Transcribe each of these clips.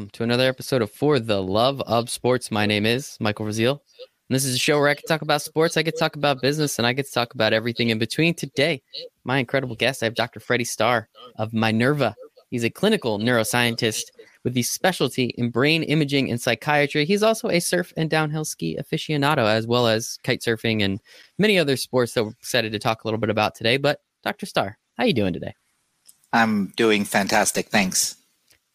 Welcome to another episode of For the Love of Sports. My name is Michael Rasile, and this is a show where I can talk about sports, I can talk about business, and I to talk about everything in between. Today, my incredible guest, I have Dr. Freddie Starr of MyNeurva. He's a clinical neuroscientist with the specialty in brain imaging and psychiatry. He's also a surf and downhill ski aficionado, as well as kite surfing and many other sports that we're excited to talk a little bit about today. But Dr. Starr, how are you doing today? I'm doing fantastic. Thanks.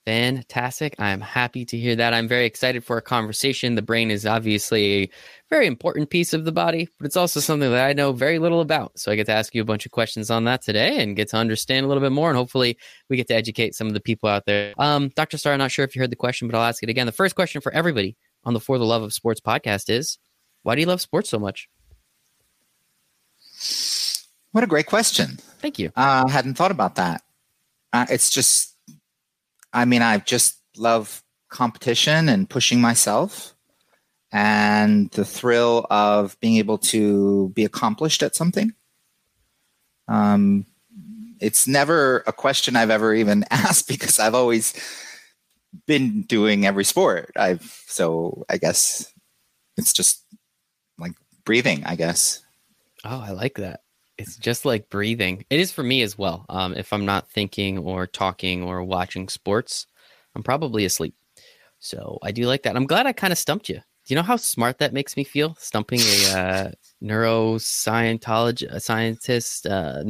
Fantastic. I'm happy to hear that. I'm very excited for a conversation. The brain is obviously a very important piece of the body, but it's also something that I know very little about. So I get to ask you a bunch of questions on that today and get to understand a little bit more. And hopefully we get to educate some of the people out there. Um, Dr. Starr, I'm not sure if you heard the question, but I'll ask it again. The first question for everybody on the For the Love of Sports podcast is why do you love sports so much? What a great question. Thank you. I uh, hadn't thought about that. Uh, it's just I mean, I just love competition and pushing myself and the thrill of being able to be accomplished at something. Um, it's never a question I've ever even asked because I've always been doing every sport. I've so I guess it's just like breathing. I guess. Oh, I like that. It's just like breathing. It is for me as well. Um, if I'm not thinking or talking or watching sports, I'm probably asleep. So I do like that. I'm glad I kind of stumped you. Do you know how smart that makes me feel? Stumping a uh, neuroscientologist, scientist, uh,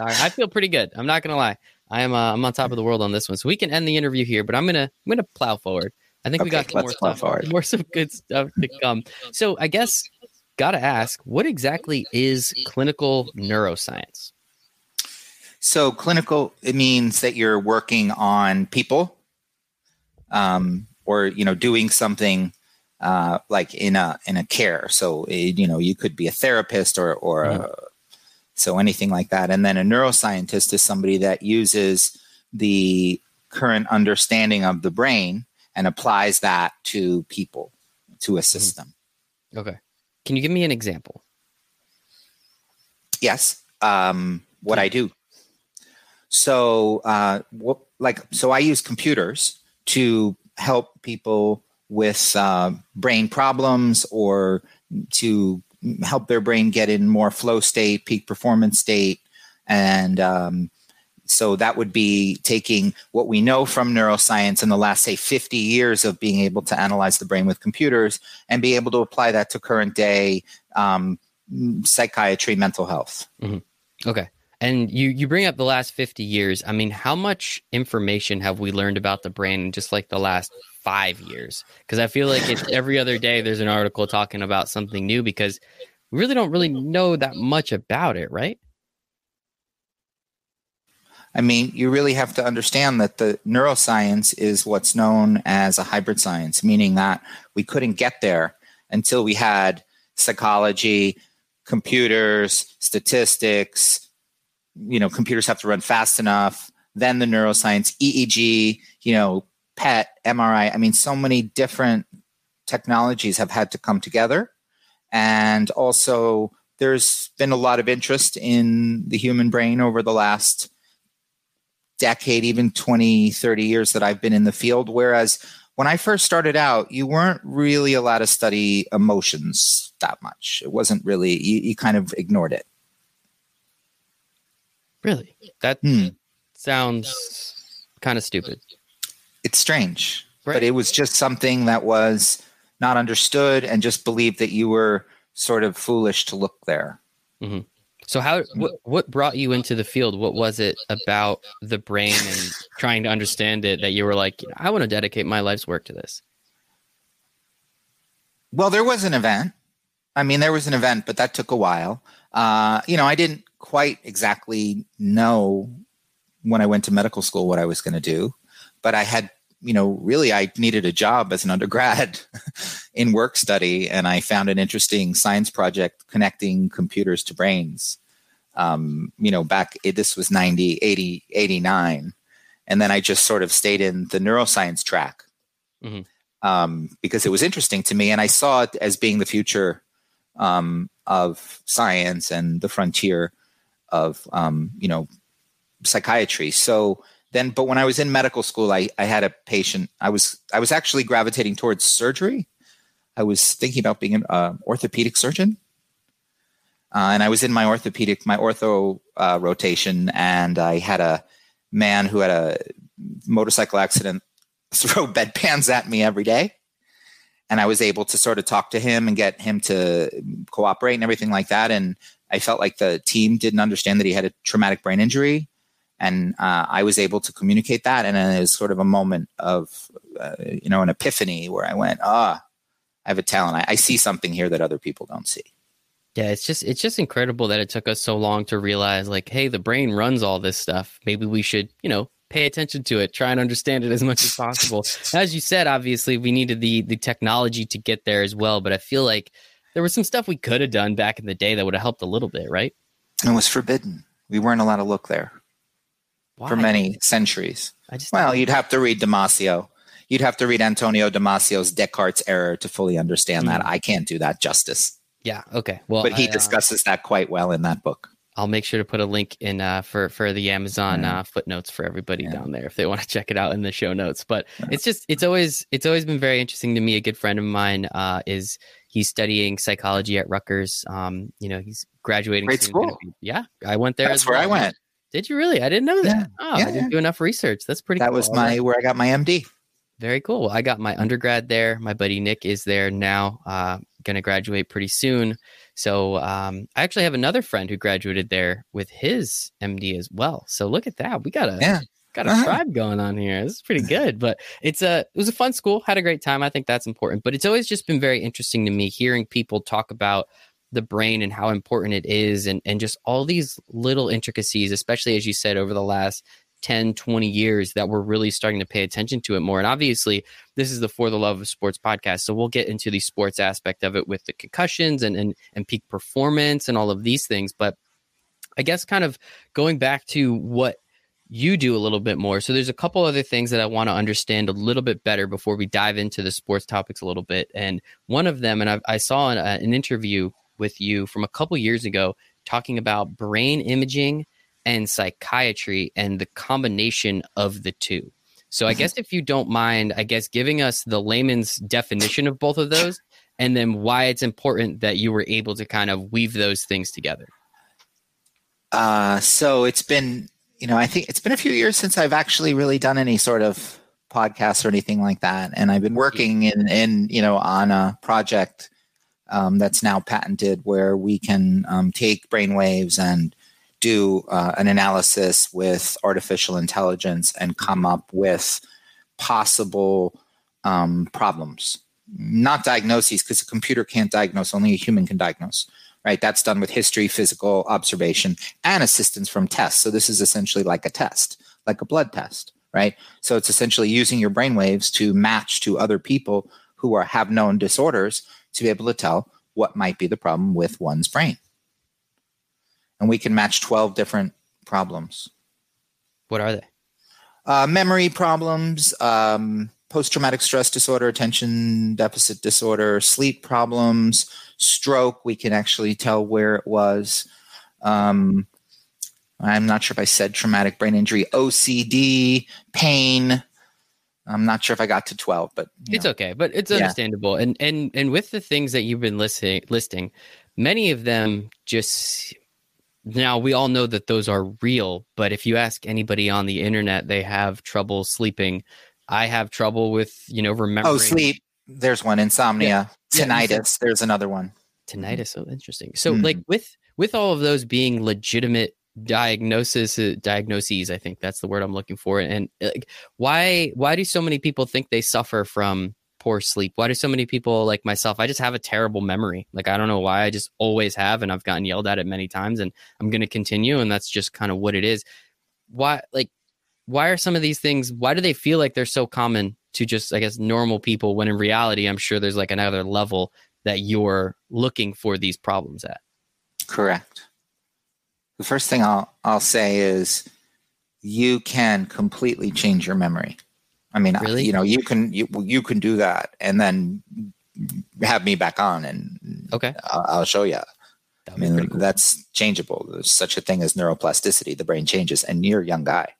I feel pretty good. I'm not gonna lie. I am. Uh, I'm on top of the world on this one. So we can end the interview here, but I'm gonna. I'm gonna plow forward. I think okay, we got some more stuff. Forward. More some good stuff to come. So I guess got to ask, what exactly is clinical neuroscience? So, clinical it means that you're working on people, um, or you know, doing something uh, like in a in a care. So, it, you know, you could be a therapist or or mm-hmm. a, so anything like that. And then a neuroscientist is somebody that uses the current understanding of the brain and applies that to people to a mm-hmm. system. Okay. Can you give me an example? Yes. Um, what I do. So, uh, what, like, so I use computers to help people with uh, brain problems or to help their brain get in more flow state, peak performance state, and um, so that would be taking what we know from neuroscience in the last, say, 50 years of being able to analyze the brain with computers and be able to apply that to current day um, psychiatry, mental health. Mm-hmm. Okay. And you you bring up the last 50 years. I mean, how much information have we learned about the brain in just like the last five years? Because I feel like it's every other day there's an article talking about something new because we really don't really know that much about it, right? I mean, you really have to understand that the neuroscience is what's known as a hybrid science, meaning that we couldn't get there until we had psychology, computers, statistics. You know, computers have to run fast enough. Then the neuroscience, EEG, you know, PET, MRI. I mean, so many different technologies have had to come together. And also, there's been a lot of interest in the human brain over the last decade, even 20, 30 years that I've been in the field. Whereas when I first started out, you weren't really allowed to study emotions that much. It wasn't really, you, you kind of ignored it. Really? That hmm. sounds kind of stupid. It's strange, right. but it was just something that was not understood and just believed that you were sort of foolish to look there. Mm-hmm. So how what what brought you into the field? What was it about the brain and trying to understand it that you were like, I want to dedicate my life's work to this? Well, there was an event. I mean, there was an event, but that took a while. Uh, you know, I didn't quite exactly know when I went to medical school what I was going to do, but I had, you know, really I needed a job as an undergrad in work study, and I found an interesting science project connecting computers to brains um, you know, back, this was 90, 80, 89. And then I just sort of stayed in the neuroscience track mm-hmm. um, because it was interesting to me. And I saw it as being the future um, of science and the frontier of, um, you know, psychiatry. So then but when I was in medical school, I, I had a patient. I was I was actually gravitating towards surgery. I was thinking about being an uh, orthopedic surgeon. Uh, and I was in my orthopedic, my ortho uh, rotation, and I had a man who had a motorcycle accident throw bedpans at me every day. And I was able to sort of talk to him and get him to cooperate and everything like that. And I felt like the team didn't understand that he had a traumatic brain injury. And uh, I was able to communicate that. And then it was sort of a moment of, uh, you know, an epiphany where I went, ah, I have a talent. I, I see something here that other people don't see. Yeah, it's just it's just incredible that it took us so long to realize like, hey, the brain runs all this stuff. Maybe we should, you know, pay attention to it, try and understand it as much as possible. as you said, obviously we needed the the technology to get there as well, but I feel like there was some stuff we could have done back in the day that would have helped a little bit, right? It was forbidden. We weren't allowed to look there Why? for many centuries. I just well, you'd have to read Damasio. You'd have to read Antonio Damasio's Descartes' error to fully understand mm. that. I can't do that justice. Yeah. Okay. Well, but he I, uh, discusses that quite well in that book. I'll make sure to put a link in uh, for for the Amazon yeah. uh, footnotes for everybody yeah. down there if they want to check it out in the show notes. But yeah. it's just it's always it's always been very interesting to me. A good friend of mine uh, is he's studying psychology at Rutgers. Um, you know, he's graduating. Great soon. school. Yeah, I went there. That's where well. I went. Did you really? I didn't know that. Oh, I didn't do enough research. That's pretty. Cool. That cool. was my where I got my MD. Very cool. I got my undergrad there. My buddy Nick is there now. Uh, going to graduate pretty soon. So um, I actually have another friend who graduated there with his MD as well. So look at that. We got a yeah. got a uh-huh. tribe going on here. This is pretty good. But it's a it was a fun school. Had a great time. I think that's important. But it's always just been very interesting to me hearing people talk about the brain and how important it is and, and just all these little intricacies, especially as you said over the last 10, 20 years that we're really starting to pay attention to it more. And obviously, this is the For the Love of Sports podcast. So we'll get into the sports aspect of it with the concussions and, and, and peak performance and all of these things. But I guess kind of going back to what you do a little bit more. So there's a couple other things that I want to understand a little bit better before we dive into the sports topics a little bit. And one of them, and I, I saw an, uh, an interview with you from a couple years ago talking about brain imaging and psychiatry and the combination of the two. So I mm-hmm. guess if you don't mind, I guess giving us the layman's definition of both of those and then why it's important that you were able to kind of weave those things together. Uh, so it's been, you know, I think it's been a few years since I've actually really done any sort of podcast or anything like that. And I've been working in, in you know, on a project um, that's now patented where we can um, take brainwaves and do uh, an analysis with artificial intelligence and come up with possible um, problems. Not diagnoses because a computer can't diagnose only a human can diagnose right? That's done with history physical observation and assistance from tests. So this is essentially like a test like a blood test right? So it's essentially using your brain waves to match to other people who are have known disorders to be able to tell what might be the problem with one's brain and we can match 12 different problems. What are they? Uh, memory problems, um, post traumatic stress disorder, attention deficit disorder, sleep problems, stroke. We can actually tell where it was. Um, I'm not sure if I said traumatic brain injury, OCD, pain. I'm not sure if I got to 12, but it's know. okay. But it's understandable. Yeah. And and and with the things that you've been listing, listing, many of them just now we all know that those are real, but if you ask anybody on the internet, they have trouble sleeping. I have trouble with, you know, remembering. Oh, sleep. There's one. Insomnia. Yeah. Tinnitus. Yeah, There's another one. Tinnitus. So oh, interesting. So, mm. like with with all of those being legitimate diagnosis uh, diagnoses, I think that's the word I'm looking for. And like, why why do so many people think they suffer from poor sleep? Why do so many people like myself? I just have a terrible memory. Like I don't know why. I just always have, and I've gotten yelled at it many times, and I'm going to continue, and that's just kind of what it is. Why, like, why are some of these things? Why do they feel like they're so common to just, I guess, normal people? When in reality, I'm sure there's like another level that you're looking for these problems at. Correct. The first thing I'll I'll say is you can completely change your memory. I mean, really? you know, you can you you can do that, and then have me back on, and okay, I'll, I'll show you. I mean, cool. that's changeable. There's such a thing as neuroplasticity. The brain changes, and you're a young guy.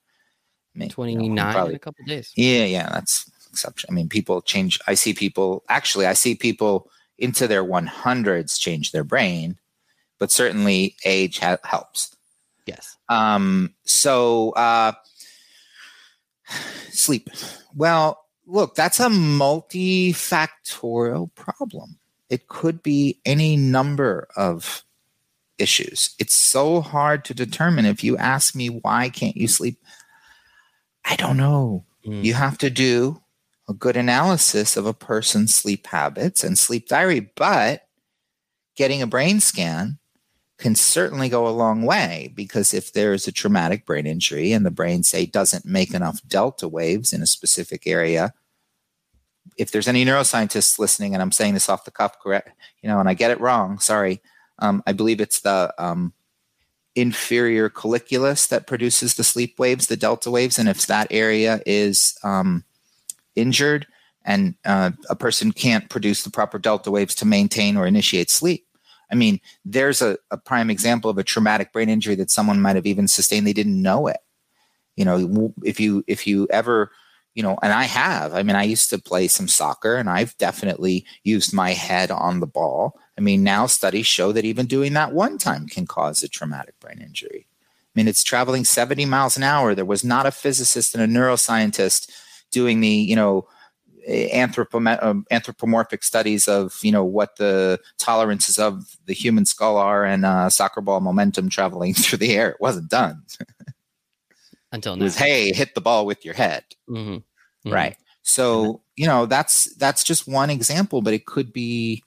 May- Twenty you know, probably- in a couple days. Yeah, yeah, that's exception. I mean, people change. I see people. Actually, I see people into their 100s change their brain, but certainly age ha- helps. Yes. Um, so uh, sleep. Well, look, that's a multifactorial problem. It could be any number of issues. It's so hard to determine. If you ask me why can't you sleep, I don't know. Mm. You have to do a good analysis of a person's sleep habits and sleep diary, but getting a brain scan can certainly go a long way because if there's a traumatic brain injury and the brain say doesn't make enough delta waves in a specific area if there's any neuroscientists listening and i'm saying this off the cuff correct you know and i get it wrong sorry um, i believe it's the um, inferior colliculus that produces the sleep waves the delta waves and if that area is um, injured and uh, a person can't produce the proper delta waves to maintain or initiate sleep I mean, there's a, a prime example of a traumatic brain injury that someone might have even sustained. They didn't know it. You know, if you if you ever, you know, and I have. I mean, I used to play some soccer, and I've definitely used my head on the ball. I mean, now studies show that even doing that one time can cause a traumatic brain injury. I mean, it's traveling 70 miles an hour. There was not a physicist and a neuroscientist doing the, you know, anthropom- um, anthropomorphic studies of you know what the tolerances of the human skull are and uh, soccer ball momentum traveling through the air. It wasn't done. Until It now. was hey, hit the ball with your head, Mhm. Mhm. right? So you know that's that's just one example, but it could be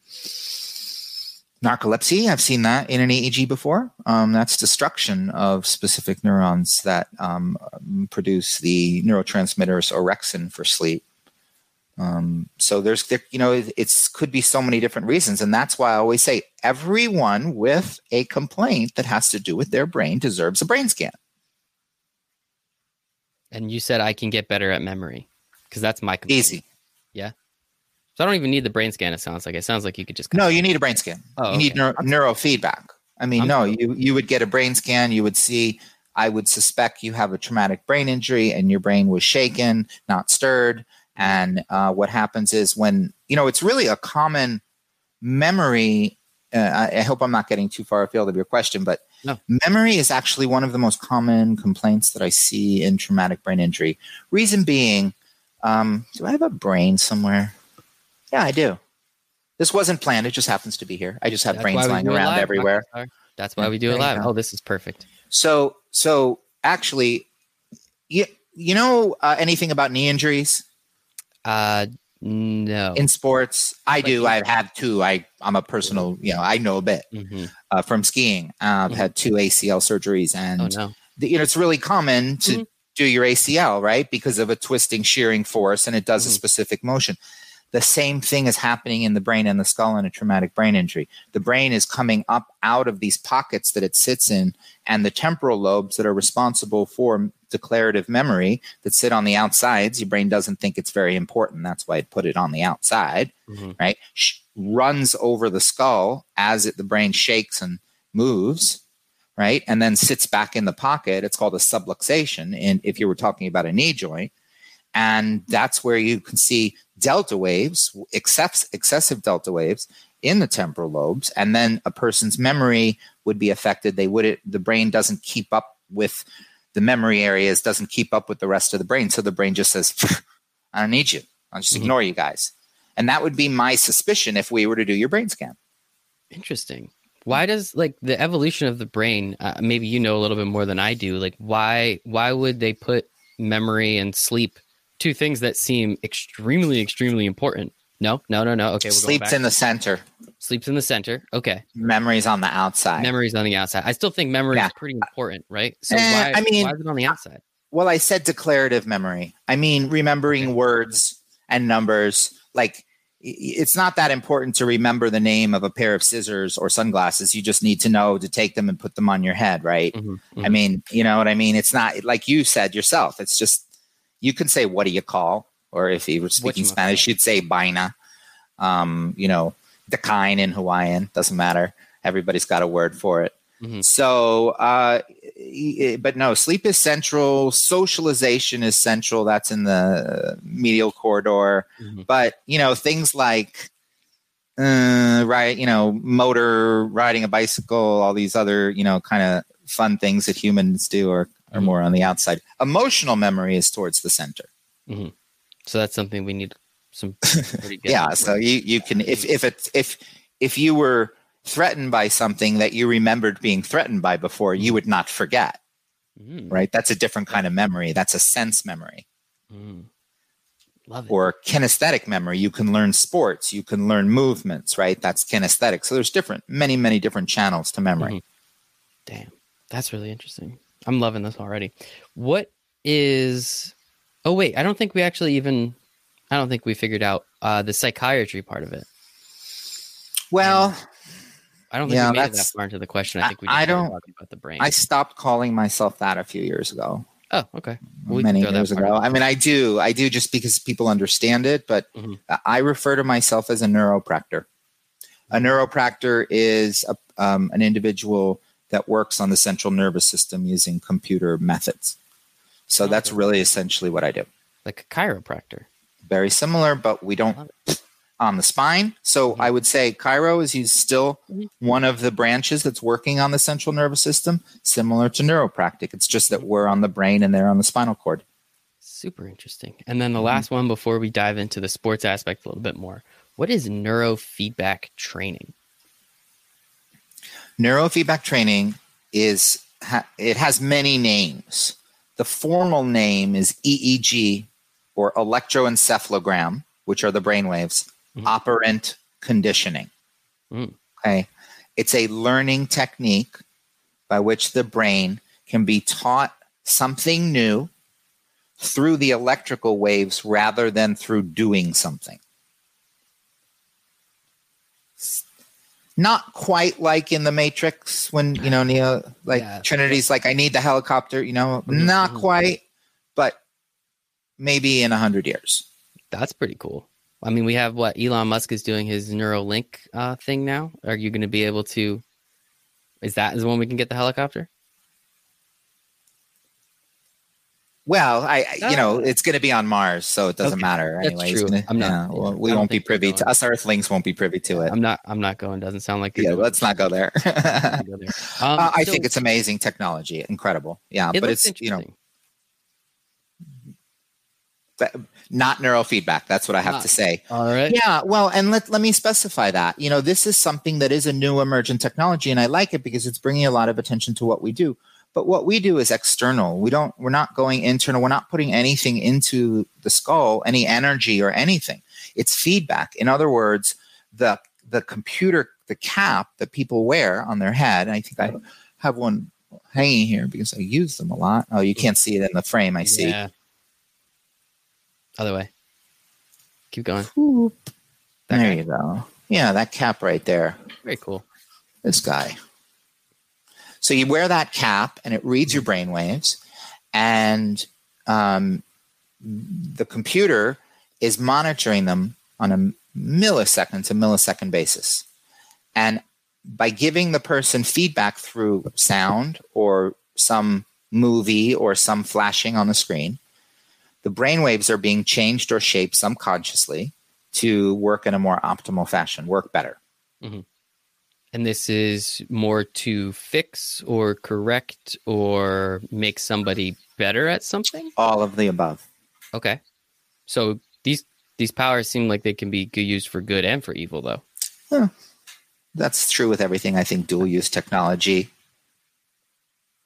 narcolepsy. I've seen that in an EEG before. Um, that's destruction of specific neurons that um, produce the neurotransmitters orexin for sleep. Um, so there's, there, you know, it, it's could be so many different reasons, and that's why I always say everyone with a complaint that has to do with their brain deserves a brain scan. And you said I can get better at memory because that's my complaint. Easy. Yeah. So I don't even need the brain scan. It sounds like it sounds like you could just No, you need a brain scan. Oh, you need neuro, neurofeedback. I mean, I'm no, cool. you you would get a brain scan. You would see. I would suspect you have a traumatic brain injury, and your brain was shaken, not stirred. And uh, what happens is when you know it's really a common memory. Uh, I, I hope I'm not getting too far afield of your question, but No. memory is actually one of the most common complaints that I see in traumatic brain injury. Reason being, um, do I have a brain somewhere? Yeah, I do. This wasn't planned. It just happens to be here. I just have That's brains lying around live, everywhere. That's why we do it live. Oh, this is perfect. So, so actually, you you know uh, anything about knee injuries Uh, no. in sports? I Like do. I've had two. I I'm a personal. You know, I know a bit hmm uh, from skiing. Uh, I've Mhm. had two ACL surgeries, and Oh no. the- you know it's really common to Mhm. do your ACL right because of a twisting shearing force, and it does a Mhm. specific motion. The same thing is happening in the brain and the skull in a traumatic brain injury. The brain is coming up out of these pockets that it sits in, and the temporal lobes that are responsible for declarative memory that sit on the outsides. Your brain doesn't think it's very important. That's why it put it on the outside Mhm. right sh- runs over the skull as it the brain shakes and moves right and then sits back in the pocket it's called a subluxation and if you were talking about a knee joint and that's where you can see delta waves excess, excessive delta waves in the temporal lobes and then a person's memory would be affected they would the brain doesn't keep up with the memory areas doesn't keep up with the rest of the brain so the brain just says i don't need you i'll just Mhm. ignore you guys and that would be my suspicion if we were to do your brain scan. Interesting. Why does like the evolution of the brain? Uh, maybe you know a little bit more than I do. Like why why would they put memory and sleep two things that seem extremely extremely important? No, no, no, no. Okay, we're Sleep's in the center, sleeps in the center. Okay, memory's on the outside. memory's on the outside. I still think memory Yeah. is pretty important, right? So Eh, why? I mean- why is it on the outside? well, I said declarative memory. I mean, remembering Okay. words and numbers. Like, it's not that important to remember the name of a pair of scissors or sunglasses. You just need to know to take them and put them on your head, right? Mhm, I mhm. mean, you know what I mean? It's not like you said yourself. It's just you can say what do you call, or if you were speaking Spanish, you'd say baina. Um, you know, the kind in Hawaiian doesn't matter. Everybody's got a word for it. Mhm. So uh, but no, sleep is central. Socialization is central. That's in the medial corridor. Mhm. But you know, things like uh, right, you know, motor, riding a bicycle, all these other, you know, kind of fun things that humans do are are Mhm. more on the outside. Emotional memory is towards the center. So that's something we need some pretty good. yeah so you you can if if it's if if you were threatened by something that you remembered being threatened by before you would not forget Mm, right that's a different kind of memory that's a sense memory mm. Love it. or kinesthetic memory you can learn sports you can learn movements right that's kinesthetic so there's different many many different channels to memory Mhm. Damn, that's really interesting. I'm loving this already. What is? Oh wait, I don't think we actually even. I don't think we figured out uh, the psychiatry part of it. well I don't think Yeah, we made it that far into the question. I think we I- don't- about the brain. i stopped calling myself that a few years ago oh, okay. Well, many years ago. I mean, I do, I do just because people understand it, but Mhm. I refer to myself as a neuropractor. A neuropractor is a, um, an individual that works on the central nervous system using computer methods. So that's really essentially what I do. Like a chiropractor. Very similar, but we don't on the spine. So. I would say chiro is used still Mhm. one of the branches that's working on the central nervous system, similar to neuropractic. It's just that we're on the brain and they're on the spinal cord. Super interesting. And then the Mhm. last one before we dive into the sports aspect a little bit more. What is neurofeedback training? Neurofeedback training is ha- it has many names. The formal name is EEG or electroencephalogram, which are the brain waves, Mhm. operant conditioning. Mm. Okay. It's a learning technique by which the brain can be taught something new through the electrical waves rather than through doing something. Not quite like in the Matrix when you know Neo, like Yeah. Trinity's like, I need the helicopter. You know, Mhm, not mhm. quite, but maybe in a hundred years. That's pretty cool. I mean, we have what Elon Musk is doing his Neuralink uh, thing now. Are you going to be able to? Is that is when we can get the helicopter? Well, I, you know, Ah. it's going to be on Mars, so it doesn't Okay, matter anyway. Gonna- I'm not- yeah, yeah, we won't be privy to us. Earthlings won't be privy to it. I'm not. I'm not going. Doesn't sound like. Yeah, going. let's not go there. I'm not gonna go there. Um, Uh, I so think it's amazing technology, incredible. Yeah, it but it's you know not neurofeedback. That's what I have Not. to say. All right. Yeah, well, and let let me specify that. You know, this is something that is a new emergent technology, and I like it because it's bringing a lot of attention to what we do. But what we do is external. We don't. We're not going internal. We're not putting anything into the skull, any energy or anything. It's feedback. In other words, the the computer, the cap that people wear on their head. And I think I have one hanging here because I use them a lot. Oh, you can't see it in the frame. I see. Yeah. Other way. Keep going. That There guy. you go. Yeah, that cap right there. Very cool. this guy. So you wear that cap and it reads your brain waves, and um, the computer is monitoring them on a millisecond to millisecond basis. And by giving the person feedback through sound or some movie or some flashing on the screen, the brain waves are being changed or shaped subconsciously to work in a more optimal fashion, work better. Mm-hmm. And this is more to fix or correct or make somebody better at something. All of the above. Okay. So these these powers seem like they can be used for good and for evil, though. Yeah. That's true with everything. I think dual use technology,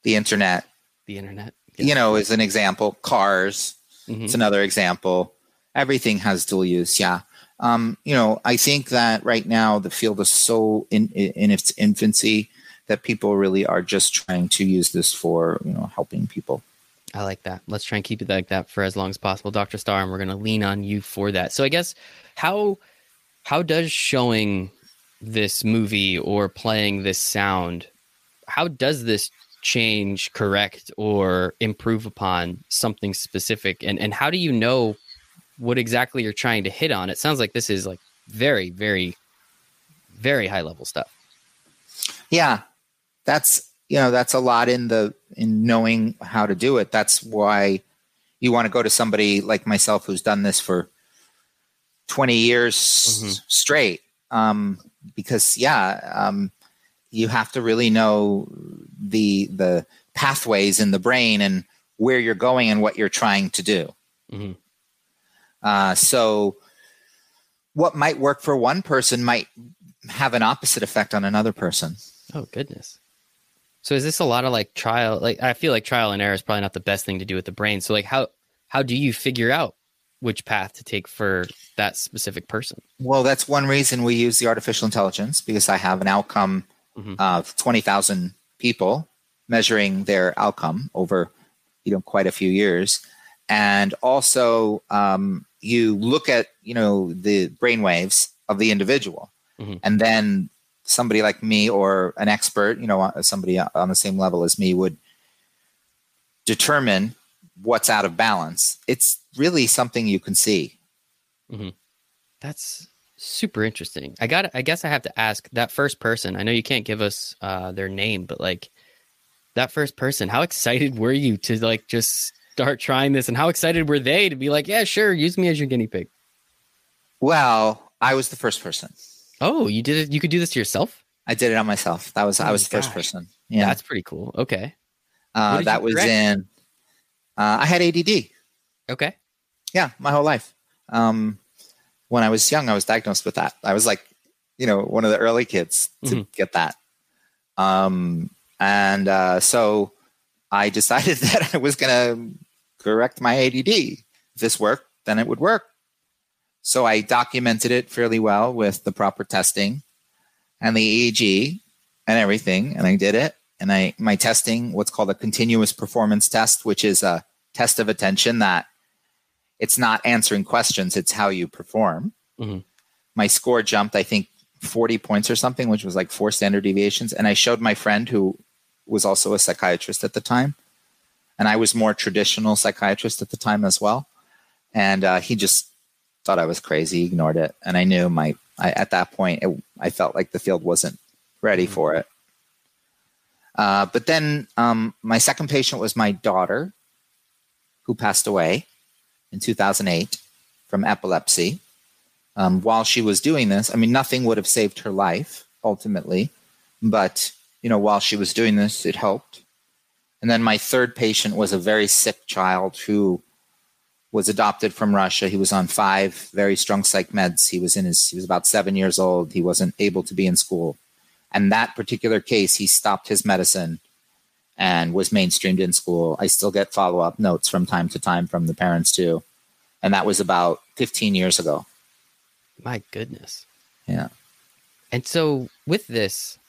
the internet, The internet. you know, is an example. Cars, Mhm. it's another example. Everything has dual use. Yeah. Um, you know, I think that right now the field is so in in its infancy that people really are just trying to use this for you know helping people. I like that. Let's try and keep it like that for as long as possible, Doctor Starr, and we're going to lean on you for that. So I guess how how does showing this movie or playing this sound how does this change, correct, or improve upon something specific? And and how do you know what exactly you're trying to hit on? It sounds like this is like very, very, very high level stuff. Yeah, that's you know that's a lot in the in knowing how to do it that's why you want to go to somebody like myself who's done this for 20 years mm-hmm. straight um, because yeah um, you have to really know the the pathways in the brain and where you're going and what you're trying to do mm-hmm. uh, so what might work for one person might have an opposite effect on another person oh goodness so is this a lot of like trial? Like I feel like trial and error is probably not the best thing to do with the brain. So like how how do you figure out which path to take for that specific person? Well, that's one reason we use the artificial intelligence because I have an outcome mm-hmm. of twenty thousand people measuring their outcome over you know quite a few years, and also um, you look at you know the brain waves of the individual, mm-hmm. and then somebody like me or an expert, you know, uh, somebody on the same level as me would determine what's out of balance. It's really something you can see. Mm-hmm. That's super interesting. I got. I guess I have to ask that first person. I know you can't give us uh, their name, but like that first person, how excited were you to like just start trying this, and how excited were they to be like, yeah, sure, use me as your guinea pig? Well, I was the first person. Oh, you did it. You could do this to yourself. I did it on myself. That was oh I was the first person. Yeah, that's pretty cool. Okay. Uh, that was correct? in. Uh, I had ADD. Okay. Yeah, my whole life. Um, when I was young, I was diagnosed with that. I was like, you know, one of the early kids to mm-hmm. get that. Um, and uh, so I decided that I was going to correct my ADD. If this worked, then it would work. So I documented it fairly well with the proper testing and the EEG and everything, and I did it. And I my testing, what's called a continuous performance test, which is a test of attention that it's not answering questions, it's how you perform. Mm-hmm. My score jumped, I think, 40 points or something, which was like four standard deviations. And I showed my friend who was also a psychiatrist at the time. And I was more traditional psychiatrist at the time as well. And uh, he just thought I was crazy, ignored it, and I knew my I, at that point it, I felt like the field wasn't ready for it. Uh, but then um, my second patient was my daughter, who passed away in 2008 from epilepsy. Um, while she was doing this, I mean, nothing would have saved her life ultimately, but you know, while she was doing this, it helped. And then my third patient was a very sick child who was adopted from Russia. He was on five very strong psych meds. He was in his he was about seven years old. He wasn't able to be in school. And that particular case, he stopped his medicine and was mainstreamed in school. I still get follow up notes from time to time from the parents too. And that was about 15 years ago. My goodness. Yeah. And so with this,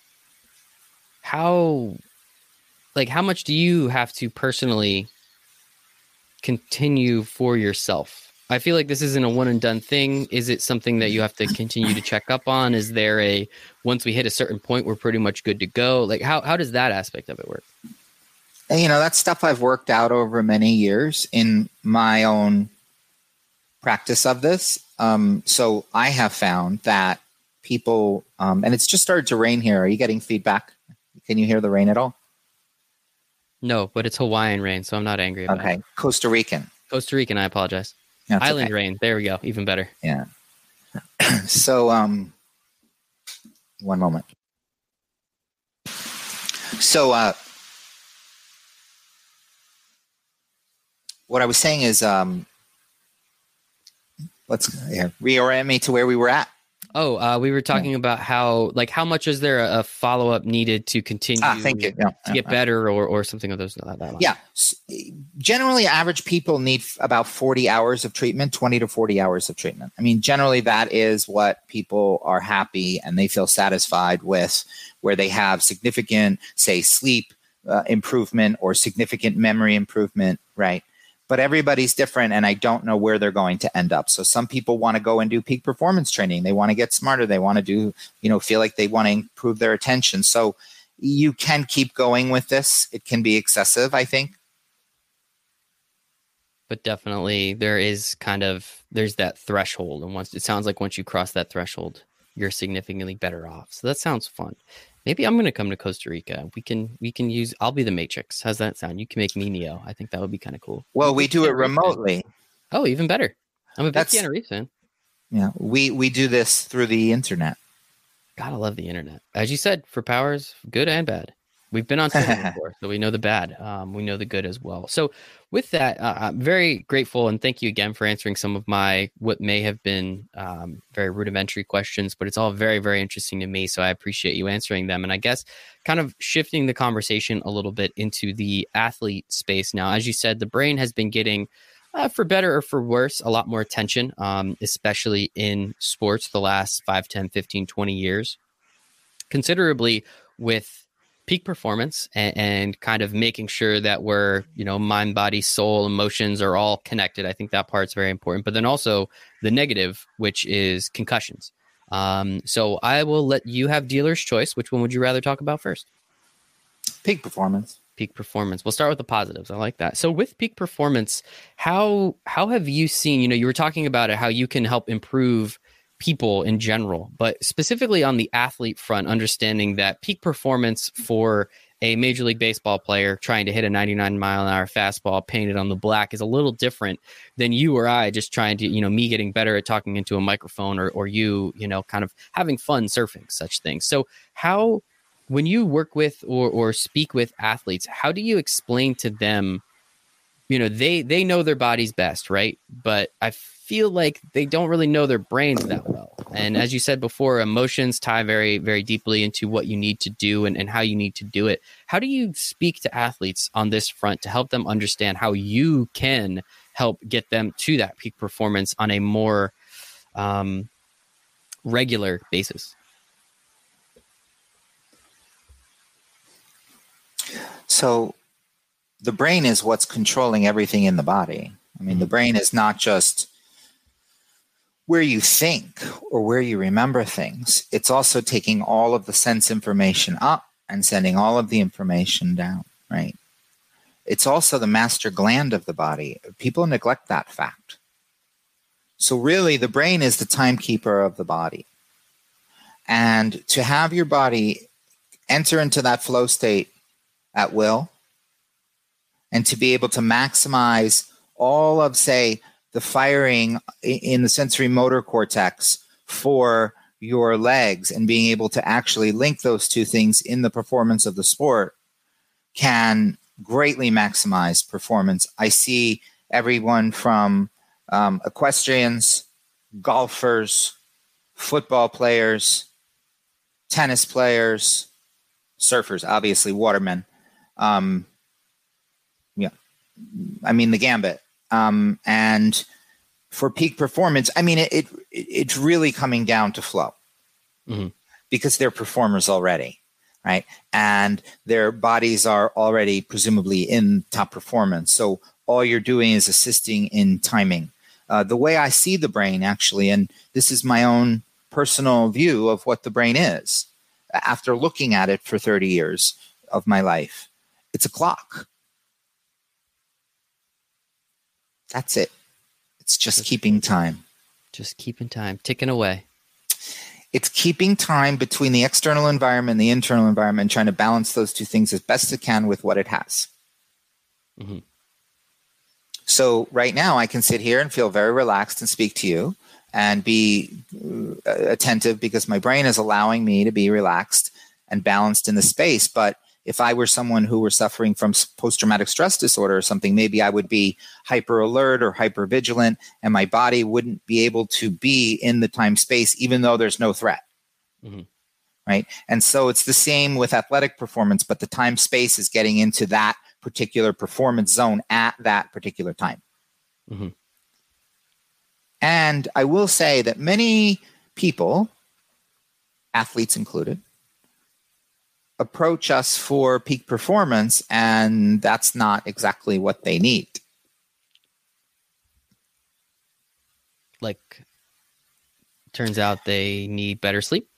how like how much do you have to personally continue for yourself? I feel like this isn't a one and done thing. Is it something that you have to continue to check up on? Is there a once we hit a certain point, we're pretty much good to go? Like how how does that aspect of it work? You know, that's stuff I've worked out over many years in my own practice of this. Um, so I have found that people, um, and it's just started to rain here. Are you getting feedback? Can you hear the rain at all? No, but it's Hawaiian rain, so I'm not angry about okay. it. Okay, Costa Rican. Costa Rican, I apologize. Island okay. rain. There we go. Even better. Yeah. so um one moment. So uh what I was saying is um let's yeah, reorient me to where we were at. Oh, uh, we were talking yeah. about how, like, how much is there a, follow up needed to continue ah, thank you. Yeah, to get better, or or something of those that, that Yeah, generally, average people need about forty hours of treatment, twenty to forty hours of treatment. I mean, generally, that is what people are happy and they feel satisfied with, where they have significant, say, sleep uh, improvement or significant memory improvement, right? But everybody's different and I don't know where they're going to end up. So some people want to go and do peak performance training. They want to get smarter. They want to do, you know, feel like they want to improve their attention. So you can keep going with this. It can be excessive, I think. But definitely there is kind of there's that threshold and once it sounds like once you cross that threshold, you're significantly better off. So that sounds fun. Maybe I'm gonna come to Costa Rica. We can we can use. I'll be the Matrix. How's that sound? You can make me Neo. I think that would be kind of cool. Well, we do it remotely. Oh, even better. I'm a big Keanu Reeves fan. Yeah, we we do this through the internet. Gotta love the internet. As you said, for powers, good and bad. We've been on before, so we know the bad. Um, we know the good as well. So, with that, uh, I'm very grateful and thank you again for answering some of my what may have been um, very rudimentary questions, but it's all very, very interesting to me. So, I appreciate you answering them. And I guess kind of shifting the conversation a little bit into the athlete space now. As you said, the brain has been getting uh, for better or for worse, a lot more attention, um, especially in sports the last 5, 10, 15, 20 years, considerably with peak performance and, and, kind of making sure that we're, you know, mind, body, soul, emotions are all connected. I think that part's very important. But then also the negative, which is concussions. Um, so I will let you have dealer's choice. Which one would you rather talk about first? Peak performance peak performance we'll start with the positives i like that so with peak performance how how have you seen you know you were talking about it how you can help improve people in general but specifically on the athlete front understanding that peak performance for a major league baseball player trying to hit a 99 mile an hour fastball painted on the black is a little different than you or I just trying to, you know, me getting better at talking into a microphone or, or you, you know, kind of having fun surfing such things. So, how when you work with or or speak with athletes, how do you explain to them? You know, they they know their bodies best, right? But I feel like they don't really know their brains that well. And as you said before, emotions tie very very deeply into what you need to do and, and how you need to do it. How do you speak to athletes on this front to help them understand how you can help get them to that peak performance on a more um, regular basis? So the brain is what's controlling everything in the body. I mean, the mm-hmm. brain is not just where you think or where you remember things, it's also taking all of the sense information up and sending all of the information down, right? It's also the master gland of the body. People neglect that fact. So, really, the brain is the timekeeper of the body. And to have your body enter into that flow state at will and to be able to maximize all of, say, the firing in the sensory motor cortex for your legs and being able to actually link those two things in the performance of the sport can greatly maximize performance. I see everyone from um, equestrians, golfers, football players, tennis players, surfers, obviously watermen, um, yeah, I mean the gambit. Um, and for peak performance, I mean it, it it's really coming down to flow mm-hmm. because they're performers already, right? And their bodies are already presumably in top performance. So all you're doing is assisting in timing. Uh, the way I see the brain, actually, and this is my own personal view of what the brain is after looking at it for 30 years of my life. It's a clock. That's it. It's just, keeping time. Just keeping time, ticking away. It's keeping time between the external environment and the internal environment, trying to balance those two things as best it can with what it has. Mm-hmm. So, right now, I can sit here and feel very relaxed and speak to you and be uh, attentive because my brain is allowing me to be relaxed and balanced in the space. But if I were someone who were suffering from post traumatic stress disorder or something, maybe I would be hyper alert or hyper vigilant, and my body wouldn't be able to be in the time space, even though there's no threat. Mm-hmm. Right. And so it's the same with athletic performance, but the time space is getting into that particular performance zone at that particular time. Mm-hmm. And I will say that many people, athletes included, approach us for peak performance, and that's not exactly what they need. Like, turns out they need better sleep.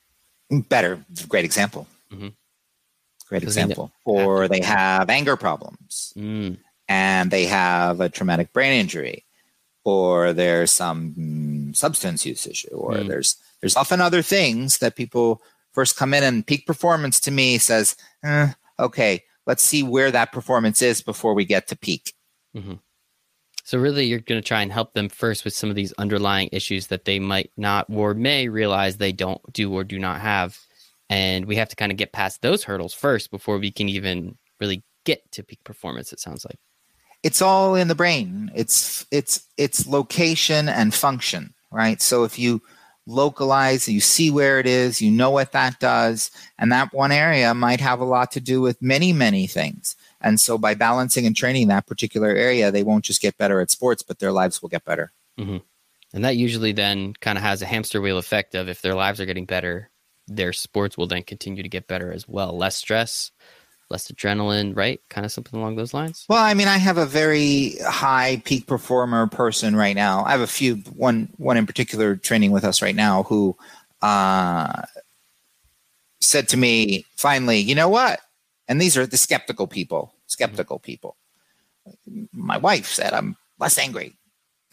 Better, great example. Mm-hmm. Great example. They or they have anger problems, mm. and they have a traumatic brain injury, or there's some substance use issue, or mm. there's there's often other things that people first come in and peak performance to me says, eh, okay, let's see where that performance is before we get to peak. Mm-hmm. So really, you're going to try and help them first with some of these underlying issues that they might not or may realize they don't do or do not have, and we have to kind of get past those hurdles first before we can even really get to peak performance. It sounds like it's all in the brain. It's it's it's location and function, right? So if you localize, you see where it is, you know what that does, and that one area might have a lot to do with many many things. And so by balancing and training that particular area, they won't just get better at sports, but their lives will get better. Mm-hmm. And that usually then kind of has a hamster wheel effect of if their lives are getting better, their sports will then continue to get better as well. Less stress, less adrenaline, right? Kind of something along those lines. Well, I mean, I have a very high peak performer person right now. I have a few one one in particular training with us right now who uh, said to me finally, you know what? And these are the skeptical people, skeptical people. My wife said, I'm less angry.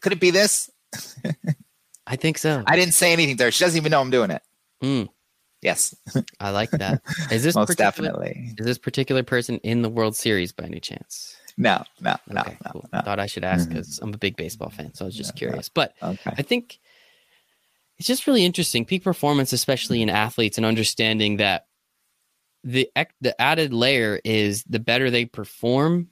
Could it be this? I think so. I didn't say anything to her. She doesn't even know I'm doing it. Mm. Yes. I like that. Is this most definitely? Is this particular person in the World Series by any chance? No, no, no, okay, no, cool. no. Thought I should ask because mm-hmm. I'm a big baseball fan, so I was just yeah, curious. But okay. I think it's just really interesting. Peak performance, especially in athletes, and understanding that the the added layer is the better they perform,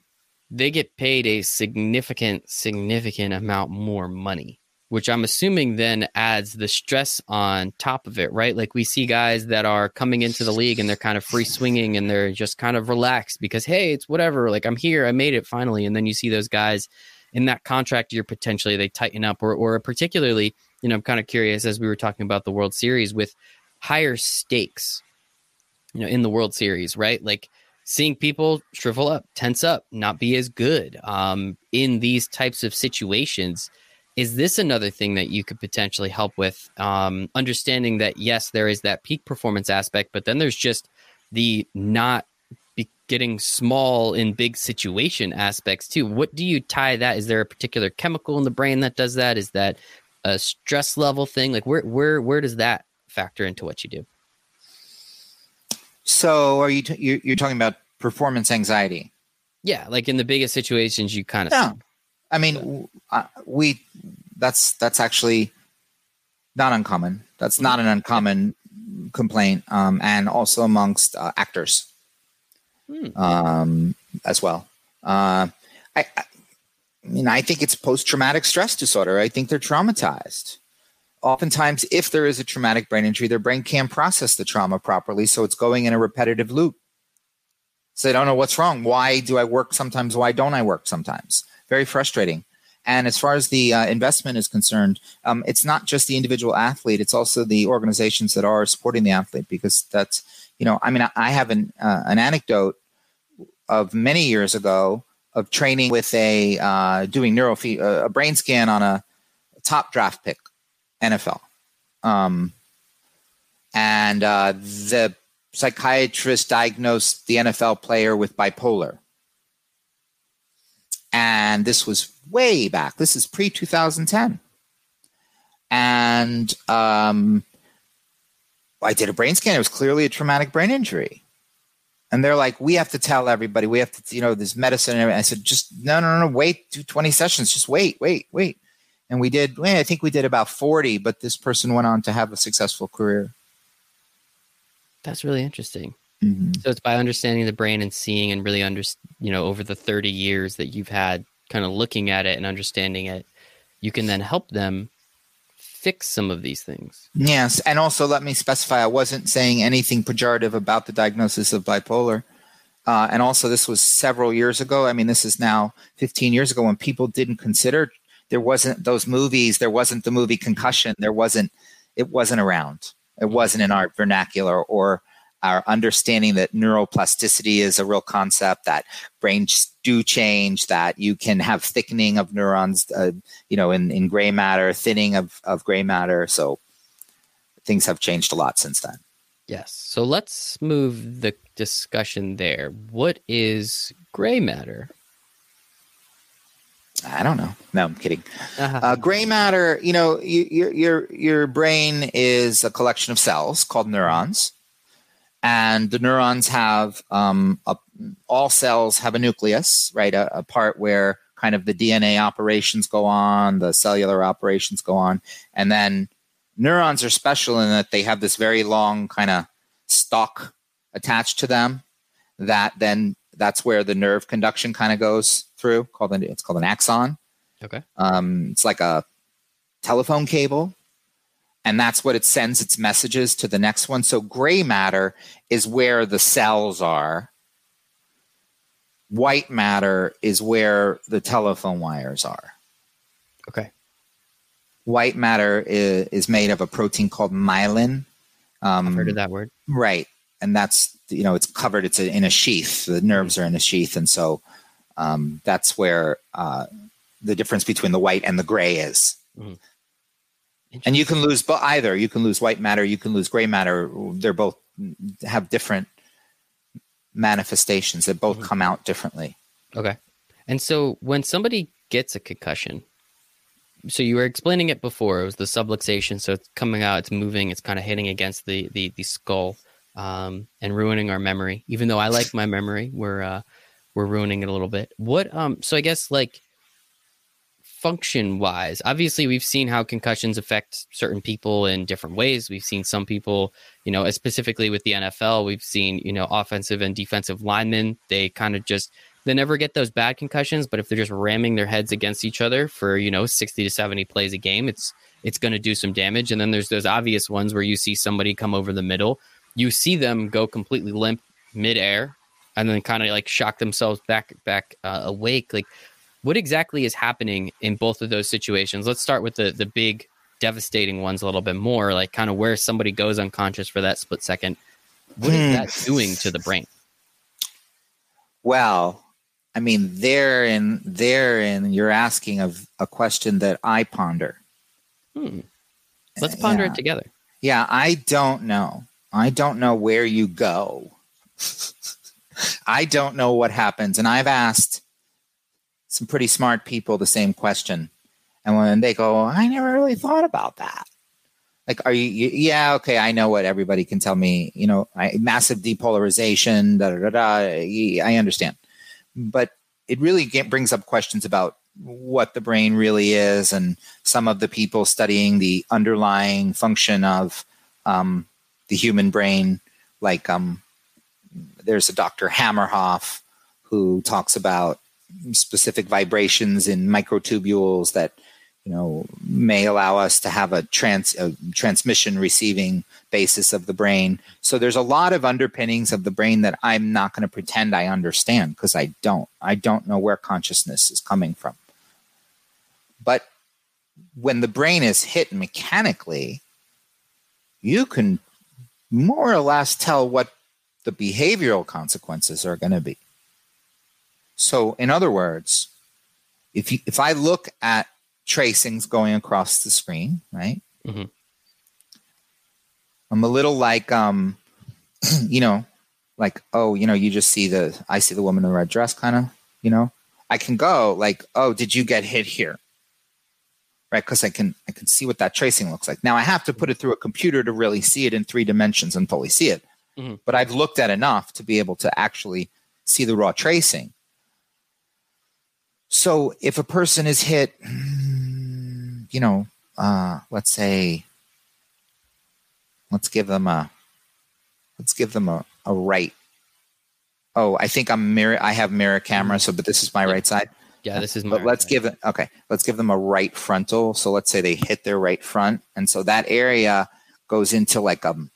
they get paid a significant, significant amount more money which I'm assuming then adds the stress on top of it, right? Like we see guys that are coming into the league and they're kind of free swinging and they're just kind of relaxed because, hey, it's whatever. Like I'm here, I made it finally. And then you see those guys in that contract year potentially they tighten up, or, or particularly, you know, I'm kind of curious as we were talking about the World Series with higher stakes, you know, in the World Series, right? Like seeing people shrivel up, tense up, not be as good um, in these types of situations is this another thing that you could potentially help with? Um, understanding that yes there is that peak performance aspect but then there's just the not getting small in big situation aspects too. What do you tie that? Is there a particular chemical in the brain that does that? Is that a stress level thing? Like where where where does that factor into what you do? So are you t- you're, you're talking about performance anxiety? Yeah like in the biggest situations you kind of yeah. I mean, we that's that's actually not uncommon. That's not an uncommon complaint, um, and also amongst uh, actors hmm. um, as well. Uh, I, I, mean, I think it's post traumatic stress disorder. I think they're traumatized. Oftentimes, if there is a traumatic brain injury, their brain can't process the trauma properly, so it's going in a repetitive loop. So they don't know what's wrong. Why do I work sometimes? Why don't I work sometimes? Very frustrating. And as far as the uh, investment is concerned, um, it's not just the individual athlete; it's also the organizations that are supporting the athlete. Because that's, you know, I mean, I have an uh, an anecdote of many years ago of training with a uh, doing neurofeed uh, a brain scan on a top draft pick, NFL, um, and uh, the psychiatrist diagnosed the NFL player with bipolar and this was way back. This is pre 2010. And um, I did a brain scan. It was clearly a traumatic brain injury. And they're like, we have to tell everybody, we have to, you know, there's medicine. And I said, just no, no, no, wait, do 20 sessions. Just wait, wait, wait. And we did, I think we did about 40, but this person went on to have a successful career. That's really interesting. Mm-hmm. So it's by understanding the brain and seeing and really under you know over the 30 years that you've had kind of looking at it and understanding it, you can then help them fix some of these things. Yes, and also let me specify I wasn't saying anything pejorative about the diagnosis of bipolar. Uh, and also, this was several years ago. I mean, this is now 15 years ago when people didn't consider there wasn't those movies. There wasn't the movie Concussion. There wasn't. It wasn't around. It wasn't in our vernacular or our understanding that neuroplasticity is a real concept that brains do change that you can have thickening of neurons uh, you know in, in gray matter thinning of, of gray matter so things have changed a lot since then yes so let's move the discussion there what is gray matter I don't know. No, I'm kidding. Uh-huh. Uh, gray matter, you know, you, your your your brain is a collection of cells called neurons, and the neurons have um, a, all cells have a nucleus, right? A, a part where kind of the DNA operations go on, the cellular operations go on, and then neurons are special in that they have this very long kind of stalk attached to them that then that's where the nerve conduction kind of goes through called an, it's called an axon Okay. um, it's like a telephone cable and that's what it sends its messages to the next one so gray matter is where the cells are white matter is where the telephone wires are Okay. white matter is, is made of a protein called myelin um, I've heard of that word. Right. And that's, you know, it's covered, it's a, in a sheath. The nerves are in a sheath. And so um, that's where uh, the difference between the white and the gray is. And you can lose bo- either. You can lose white matter, you can lose gray matter. They're both have different manifestations that both Mhm. come out differently. Okay. And so when somebody gets a concussion, so you were explaining it before, it was the subluxation. So it's coming out, it's moving, it's kind of hitting against the the, the skull um, and ruining our memory. Even though I like my memory, we're uh, we're ruining it a little bit. What um so I guess like function wise, obviously we've seen how concussions affect certain people in different ways. We've seen some people, you know, specifically with the NFL, we've seen, you know, offensive and defensive linemen, they kind of just they never get those bad concussions, but if they're just ramming their heads against each other for, you know, 60 to 70 plays a game, it's it's going to do some damage. And then there's those obvious ones where you see somebody come over the middle, you see them go completely limp midair and then kind of like shock themselves back back uh, awake. Like what exactly is happening in both of those situations? Let's start with the the big devastating ones a little bit more, like kind of where somebody goes unconscious for that split second. What is Hmm. that doing to the brain? Well, I mean, therein, therein, you're asking of a question that I ponder. Hmm. Let's ponder Yeah. it together. Yeah, I don't know. I don't know where you go. I don't know what happens. And I've asked some pretty smart people the same question. And when they go, I never really thought about that. Like, are you, you yeah, okay, I know what everybody can tell me, you know, I, massive depolarization, da da da. I understand. But it really get, brings up questions about what the brain really is and some of the people studying the underlying function of um, the human brain, like um, there's a Dr. Hameroff who talks about specific vibrations in microtubules that you know may allow us to have a trans a transmission receiving basis of the brain. So there's a lot of underpinnings of the brain that I'm not going to pretend I understand because I don't. I don't know where consciousness is coming from. But when the brain is hit mechanically, you can more or less tell what the behavioral consequences are going to be. So, in other words, if you, if I look at tracings going across the screen, right? Mhm. I'm a little like, um, you know, like oh, you know, you just see the I see the woman in the red dress, kind of, you know. I can go like, oh, did you get hit here? Right, because I can I can see what that tracing looks like. Now I have to put it through a computer to really see it in three dimensions and fully see it. Mhm. But I've looked at enough to be able to actually see the raw tracing. So if a person is hit, you know, uh, let's say, let's give them a, let's give them a, a right. Oh, I think I'm mirror. I have mirror camera. So, but this is my Yeah. right side. Yeah, this is my But let's give it okay. Let's give them a right frontal. So let's say they hit their right front, and so that area goes into like um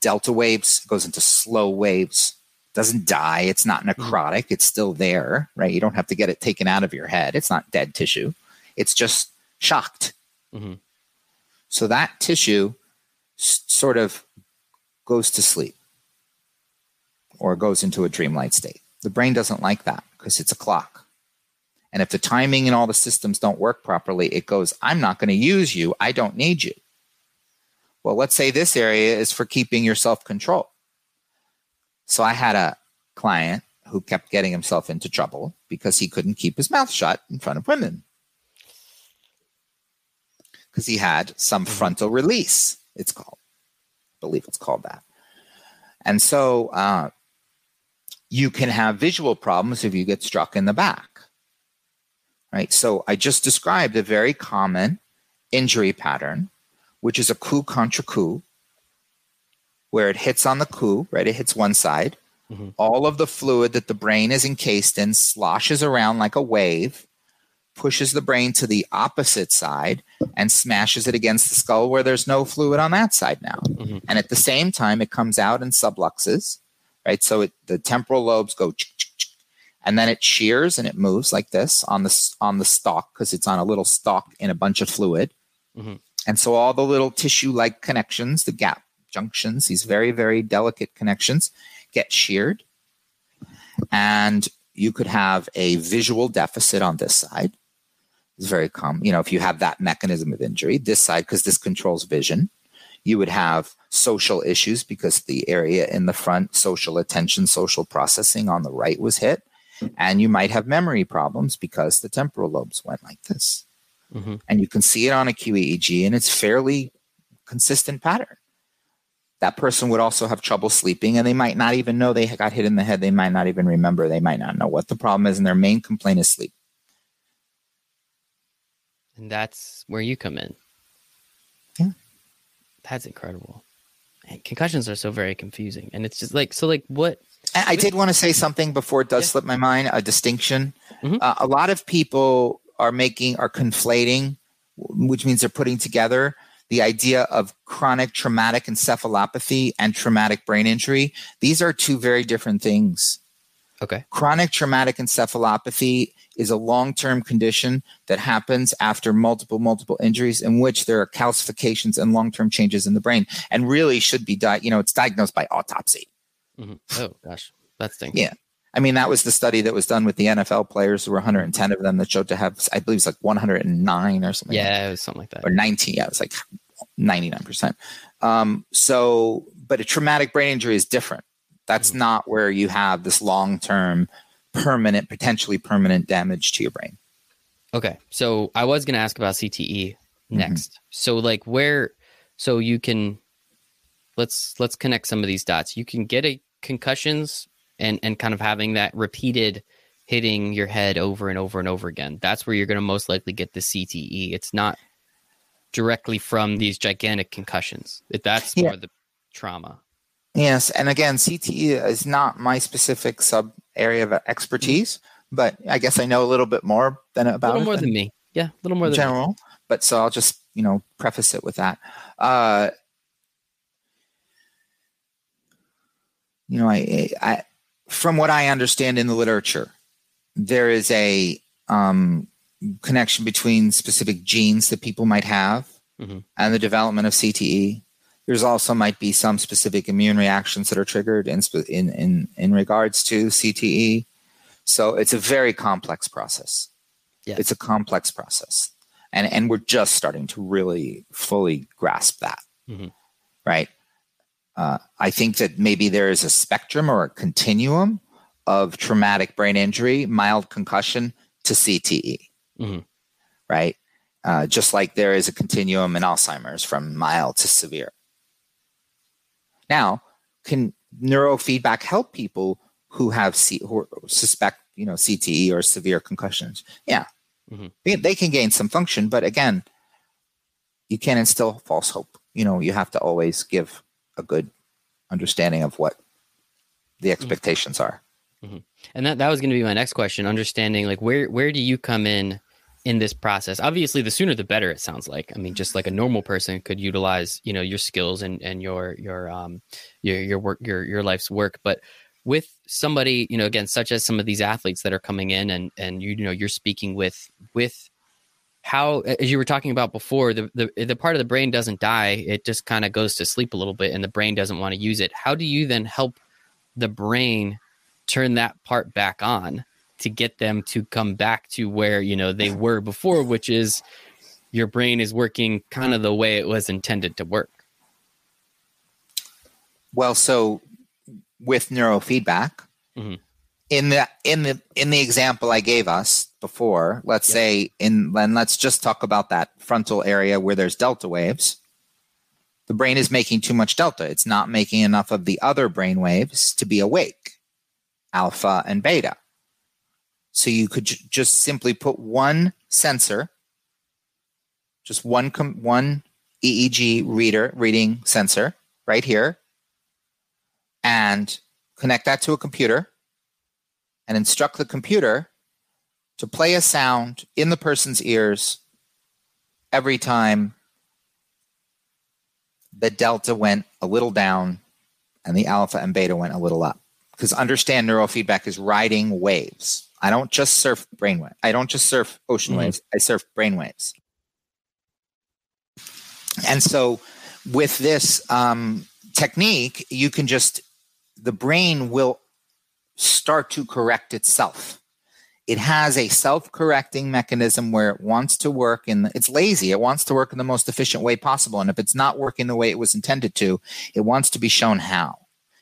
delta waves, goes into slow waves. Doesn't die. It's not necrotic. It's still there, right? You don't have to get it taken out of your head. It's not dead tissue. It's just shocked. Mhm. So that tissue s- sort of goes to sleep or goes into a dreamlight state. The brain doesn't like that because it's a clock. And if the timing and all the systems don't work properly, it goes, I'm not going to use you. I don't need you. Well, let's say this area is for keeping your self control. So I had a client who kept getting himself into trouble because he couldn't keep his mouth shut in front of women. Because he had some frontal release, it's called. I believe it's called that. And so uh, you can have visual problems if you get struck in the back. Right. So I just described a very common injury pattern, which is a coup contre coup, where it hits on the coup, right? It hits one side. Mm-hmm. All of the fluid that the brain is encased in sloshes around like a wave, pushes the brain to the opposite side, and smashes it against the skull where there's no fluid on that side now. Mm-hmm. And at the same time, it comes out in subluxes, right? So it, the temporal lobes go and then it shears and it moves like this on the on the stalk because it's on a little stalk in a bunch of fluid mm-hmm. and so all the little tissue like connections the gap junctions these very very delicate connections get sheared and you could have a visual deficit on this side it's very common you know if you have that mechanism of injury this side because this controls vision you would have social issues because the area in the front social attention social processing on the right was hit and you might have memory problems because the temporal lobes went like this. Mm-hmm. And you can see it on a QEEG, and it's fairly consistent pattern. That person would also have trouble sleeping, and they might not even know they got hit in the head. They might not even remember. They might not know what the problem is, and their main complaint is sleep. And that's where you come in. Yeah. That's incredible. And concussions are so very confusing. And it's just like, so, like, what I did want to say something before it does yeah. slip my mind. A distinction. Mm-hmm. Uh, a lot of people are making are conflating, which means they're putting together the idea of chronic traumatic encephalopathy and traumatic brain injury. These are two very different things. Okay. Chronic traumatic encephalopathy is a long-term condition that happens after multiple multiple injuries in which there are calcifications and long-term changes in the brain and really should be di- you know it's diagnosed by autopsy Mm-hmm. Oh gosh, that's thing. Yeah. I mean, that was the study that was done with the NFL players. There were 110 of them that showed to have, I believe it's like 109 or something. Yeah, like it was something like that. Or 19. Yeah, it was like 99%. Um, so, but a traumatic brain injury is different. That's mm-hmm. not where you have this long term, permanent, potentially permanent damage to your brain. Okay. So I was going to ask about CTE mm-hmm. next. Mm-hmm. So, like, where, so you can, let's let's connect some of these dots. You can get a concussions and and kind of having that repeated hitting your head over and over and over again. That's where you're going to most likely get the CTE. It's not directly from these gigantic concussions. That's yeah. more the trauma. Yes, and again, CTE is not my specific sub area of expertise, but I guess I know a little bit more than about a little more than, than me. Yeah, a little more than general. Me. But so I'll just you know preface it with that. Uh, you know, I, I, from what I understand in the literature, there is a um, connection between specific genes that people might have mm-hmm. and the development of CTE. There's also might be some specific immune reactions that are triggered in, in, in, in regards to CTE. So it's a very complex process. Yeah. It's a complex process. And, and we're just starting to really fully grasp that. Mm-hmm. Right. Uh, I think that maybe there is a spectrum or a continuum of traumatic brain injury, mild concussion to CTE, mm-hmm. right? Uh, just like there is a continuum in Alzheimer's from mild to severe. Now, can neurofeedback help people who have C- who suspect you know CTE or severe concussions? Yeah, mm-hmm. they, they can gain some function, but again, you can't instill false hope. You know, you have to always give a good understanding of what the mm-hmm. expectations are. Mm-hmm. And that, that was going to be my next question, understanding like where, where do you come in in this process? Obviously the sooner the better, it sounds like, I mean, just like a normal person could utilize, you know, your skills and, and your, your, um, your, your work, your, your life's work, but with somebody, you know, again, such as some of these athletes that are coming in and, and you, you know, you're speaking with, with how as you were talking about before the, the the part of the brain doesn't die. It just kind of goes to sleep a little bit and the brain doesn't want to use it. How do you then help the brain turn that part back on to get them to come back to where you know they were before which is your brain is working kind of the way it was intended to work? Well so with neurofeedback mm-hmm. In the in the in the example I gave us before, let's yep. say in and let's just talk about that frontal area where there's delta waves. The brain is making too much delta. It's not making enough of the other brain waves to be awake, alpha and beta. So you could j- just simply put one sensor, just one com- one EEG reader reading sensor right here, and connect that to a computer and instruct the computer to play a sound in the person's ears every time the delta went a little down and the alpha and beta went a little up. Because understand neurofeedback is riding waves. I don't just surf brainwave. I don't just surf ocean mm-hmm. waves. I surf brain waves. And so with this um, technique, you can just the brain will start to correct itself. It has a self-correcting mechanism where it wants to work in the, it's lazy. It wants to work in the most efficient way possible. And if it's not working the way it was intended to, it wants to be shown how.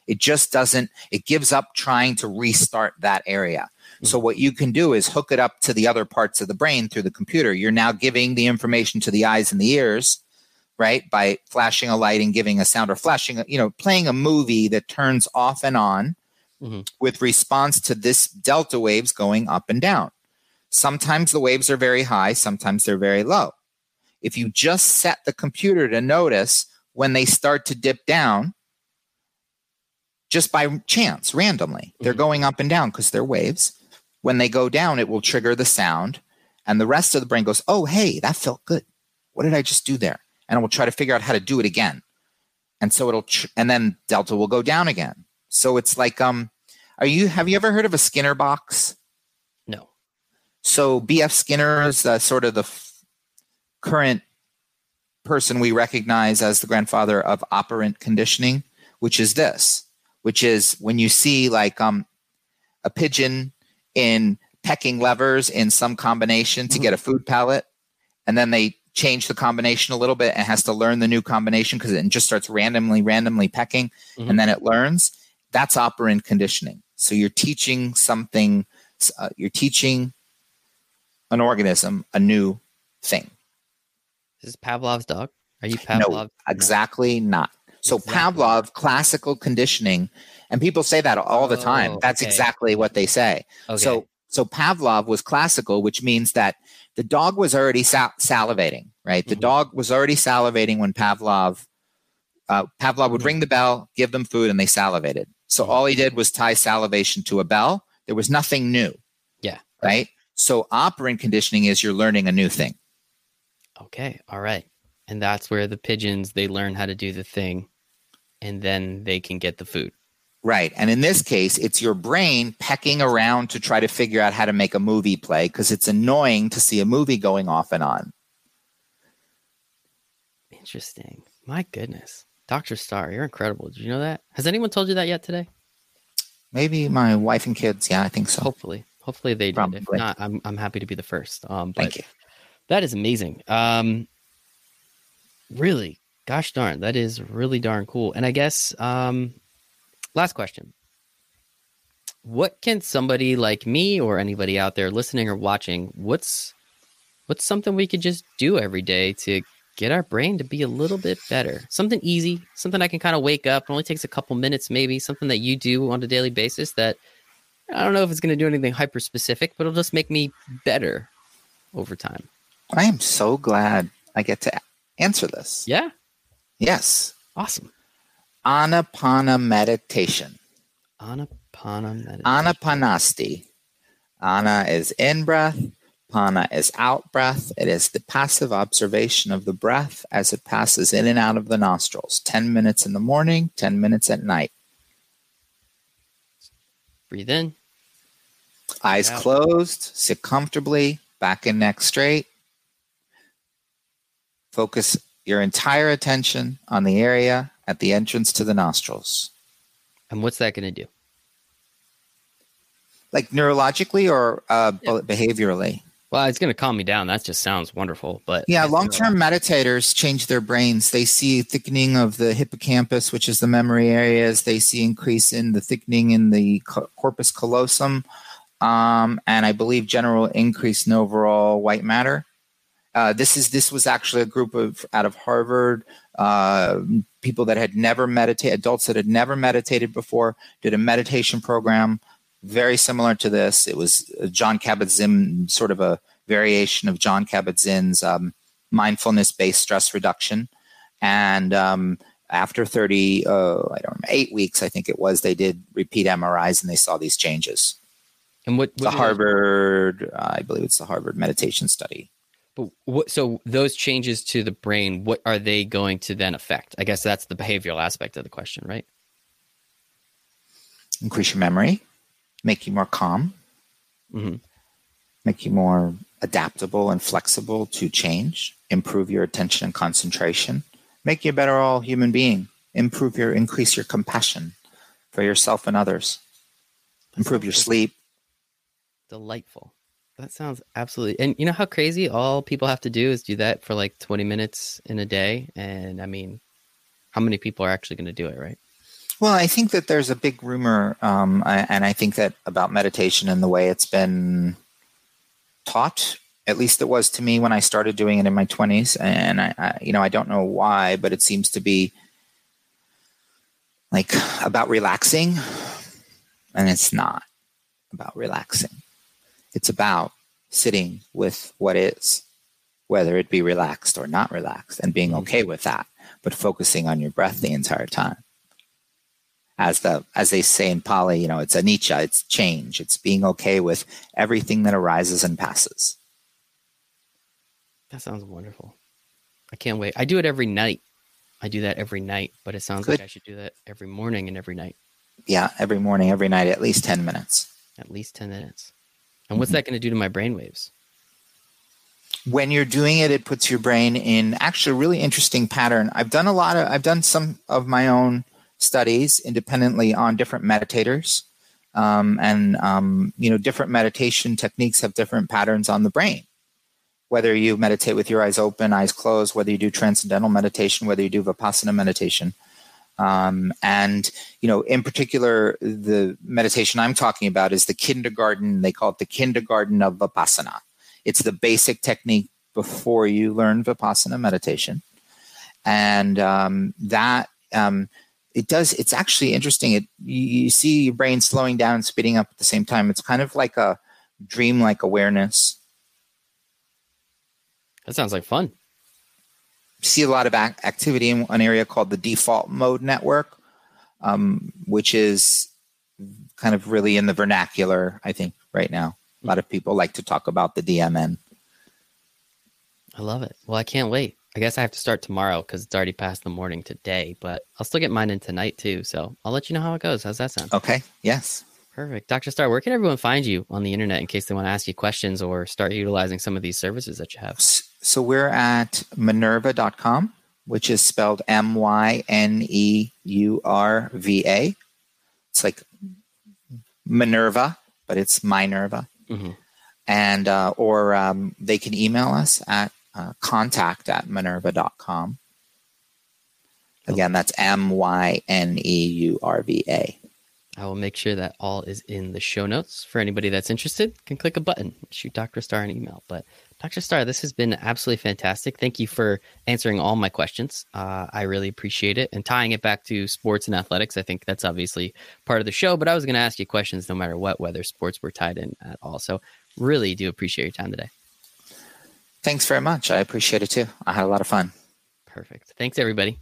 It just doesn't, it gives up trying to restart that area. Mm-hmm. So what you can do is hook it up to the other parts of the brain through the computer. You're now giving the information to the eyes and the ears right? By flashing a light and giving a sound or flashing, you know, playing a movie that turns off and on mm-hmm. with response to this delta waves going up and down. Sometimes the waves are very high, sometimes they're very low. If you just set the computer to notice when they start to dip down, just by chance, randomly, mm-hmm. they're going up and down because they're waves. When they go down, it will trigger the sound, and the rest of the brain goes, Oh, hey, that felt good. What did I just do there? and it will try to figure out how to do it again. And so it'll, tr- and then delta will go down again. So it's like, um, are you, have you ever heard of a Skinner box? No. So B.F. Skinner is uh, sort of the f- current person we recognize as the grandfather of operant conditioning, which is this, which is when you see like um, a pigeon in pecking levers in some combination to mm-hmm. get a food pellet, and then they change the combination a little bit and has to learn the new combination because it just starts randomly, randomly pecking mm-hmm. and then it learns. That's operant conditioning. So you're teaching something, uh, you're teaching an organism a new thing. Is this Pavlov's dog? Are you Pavlov? No, exactly not. So exactly. Pavlov, classical conditioning, and people say that all the time. Oh, That's okay. exactly what they say. Okay. So so Pavlov was classical, which means that the dog was already sal- salivating, right? The mm-hmm. dog was already salivating when Pavlov uh, Pavlov would mm-hmm. ring the bell, give them food, and they salivated. So mm-hmm. all he did was tie salivation to a bell. There was nothing new. Yeah. Right. So operant conditioning is you're learning a new thing. Okay. All right. And that's where the pigeons they learn how to do the thing, and then they can get the food. Right. And in this case, it's your brain pecking around to try to figure out how to make a movie play because it's annoying to see a movie going off and on. Interesting. My goodness. Dr. Starr, you're incredible. Did you know that? Has anyone told you that yet today? Maybe my wife and kids. Yeah, I think so. Hopefully. Hopefully they did. Probably. If not, I'm, I'm happy to be the first. Um, Thank you. That is amazing. Um, really, gosh darn, that is really darn cool. And I guess um, Last question. What can somebody like me or anybody out there listening or watching, what's what's something we could just do every day to get our brain to be a little bit better? Something easy, something I can kind of wake up. It only takes a couple minutes, maybe something that you do on a daily basis that I don't know if it's going to do anything hyper specific, but it'll just make me better over time. I am so glad I get to answer this. Yeah. Yes. Awesome. Anapana meditation. Anapana meditation. Anapanasti. Ana is in breath. Pana is out breath. It is the passive observation of the breath as it passes in and out of the nostrils. 10 minutes in the morning, 10 minutes at night. Breathe in. Eyes closed. Sit comfortably. Back and neck straight. Focus your entire attention on the area at the entrance to the nostrils. And what's that going to do? Like neurologically or uh, behaviorally? Well, it's going to calm me down. That just sounds wonderful. But yeah, long term meditators change their brains. They see thickening of the hippocampus, which is the memory areas. They see increase in the thickening in the corpus callosum, um, and I believe general increase in overall white matter. Uh, this is this was actually a group of out of Harvard uh, people that had never meditated, adults that had never meditated before, did a meditation program very similar to this. It was Jon Kabat-Zinn, sort of a variation of Jon Kabat-Zinn's um, mindfulness-based stress reduction. And um, after 30, uh, I don't remember, eight weeks, I think it was, they did repeat MRIs and they saw these changes. And what, what the Harvard, uh, I believe it's the Harvard meditation study. But what, so those changes to the brain, what are they going to then affect? I guess that's the behavioral aspect of the question, right? Increase your memory, make you more calm, mm-hmm. make you more adaptable and flexible to change, improve your attention and concentration, make you a better all human being, improve your increase your compassion for yourself and others, improve your sleep. Delightful. That sounds absolutely. And you know how crazy all people have to do is do that for like 20 minutes in a day. And I mean, how many people are actually going to do it, right? Well, I think that there's a big rumor, um, and I think that about meditation and the way it's been taught. At least it was to me when I started doing it in my 20s, and I, I you know, I don't know why, but it seems to be like about relaxing, and it's not about relaxing. It's about sitting with what is, whether it be relaxed or not relaxed, and being mm-hmm. okay with that, but focusing on your breath the entire time as the as they say in Pali, you know, it's anicca, it's change, it's being okay with everything that arises and passes. That sounds wonderful. I can't wait. I do it every night. I do that every night, but it sounds Good. like I should do that every morning and every night. Yeah, every morning, every night, at least ten minutes. At least ten minutes. And what's mm-hmm. that going to do to my brain waves? When you're doing it, it puts your brain in actually a really interesting pattern. I've done a lot of, I've done some of my own studies independently on different meditators. Um, and um, you know, different meditation techniques have different patterns on the brain. Whether you meditate with your eyes open, eyes closed, whether you do transcendental meditation, whether you do vipassana meditation, um, and you know, in particular, the meditation I'm talking about is the kindergarten. They call it the kindergarten of vipassana. It's the basic technique before you learn vipassana meditation, and um, that um, it does it's actually interesting it you, you see your brain slowing down speeding up at the same time it's kind of like a dream-like awareness. That sounds like fun. See a lot of activity in an area called the default mode network um, which is kind of really in the vernacular i think right now. A lot of people like to talk about the dmn i love it. Well i can't wait I guess I have to start tomorrow because it's already past the morning today, but I'll still get mine in tonight too. So I'll let you know how it goes. How's that sound? Okay. Yes. Perfect. Dr. Starr, where can everyone find you on the internet in case they want to ask you questions or start utilizing some of these services that you have? So we're at myneurva.com, which is spelled M Y N E U R V A. It's like Minerva, but it's MyNeurva. Mm-hmm. And, uh, or um, they can email us at uh, contact at myneurva.com. Again, that's M Y N E U R V A. I will make sure that all is in the show notes for anybody that's interested. Can click a button, shoot Dr. Starr an email. But Dr. Starr, this has been absolutely fantastic. Thank you for answering all my questions. Uh, I really appreciate it. And tying it back to sports and athletics, I think that's obviously part of the show. But I was going to ask you questions no matter what, whether sports were tied in at all. So really do appreciate your time today. Thanks very much. I appreciate it too. I had a lot of fun. Perfect. Thanks, everybody.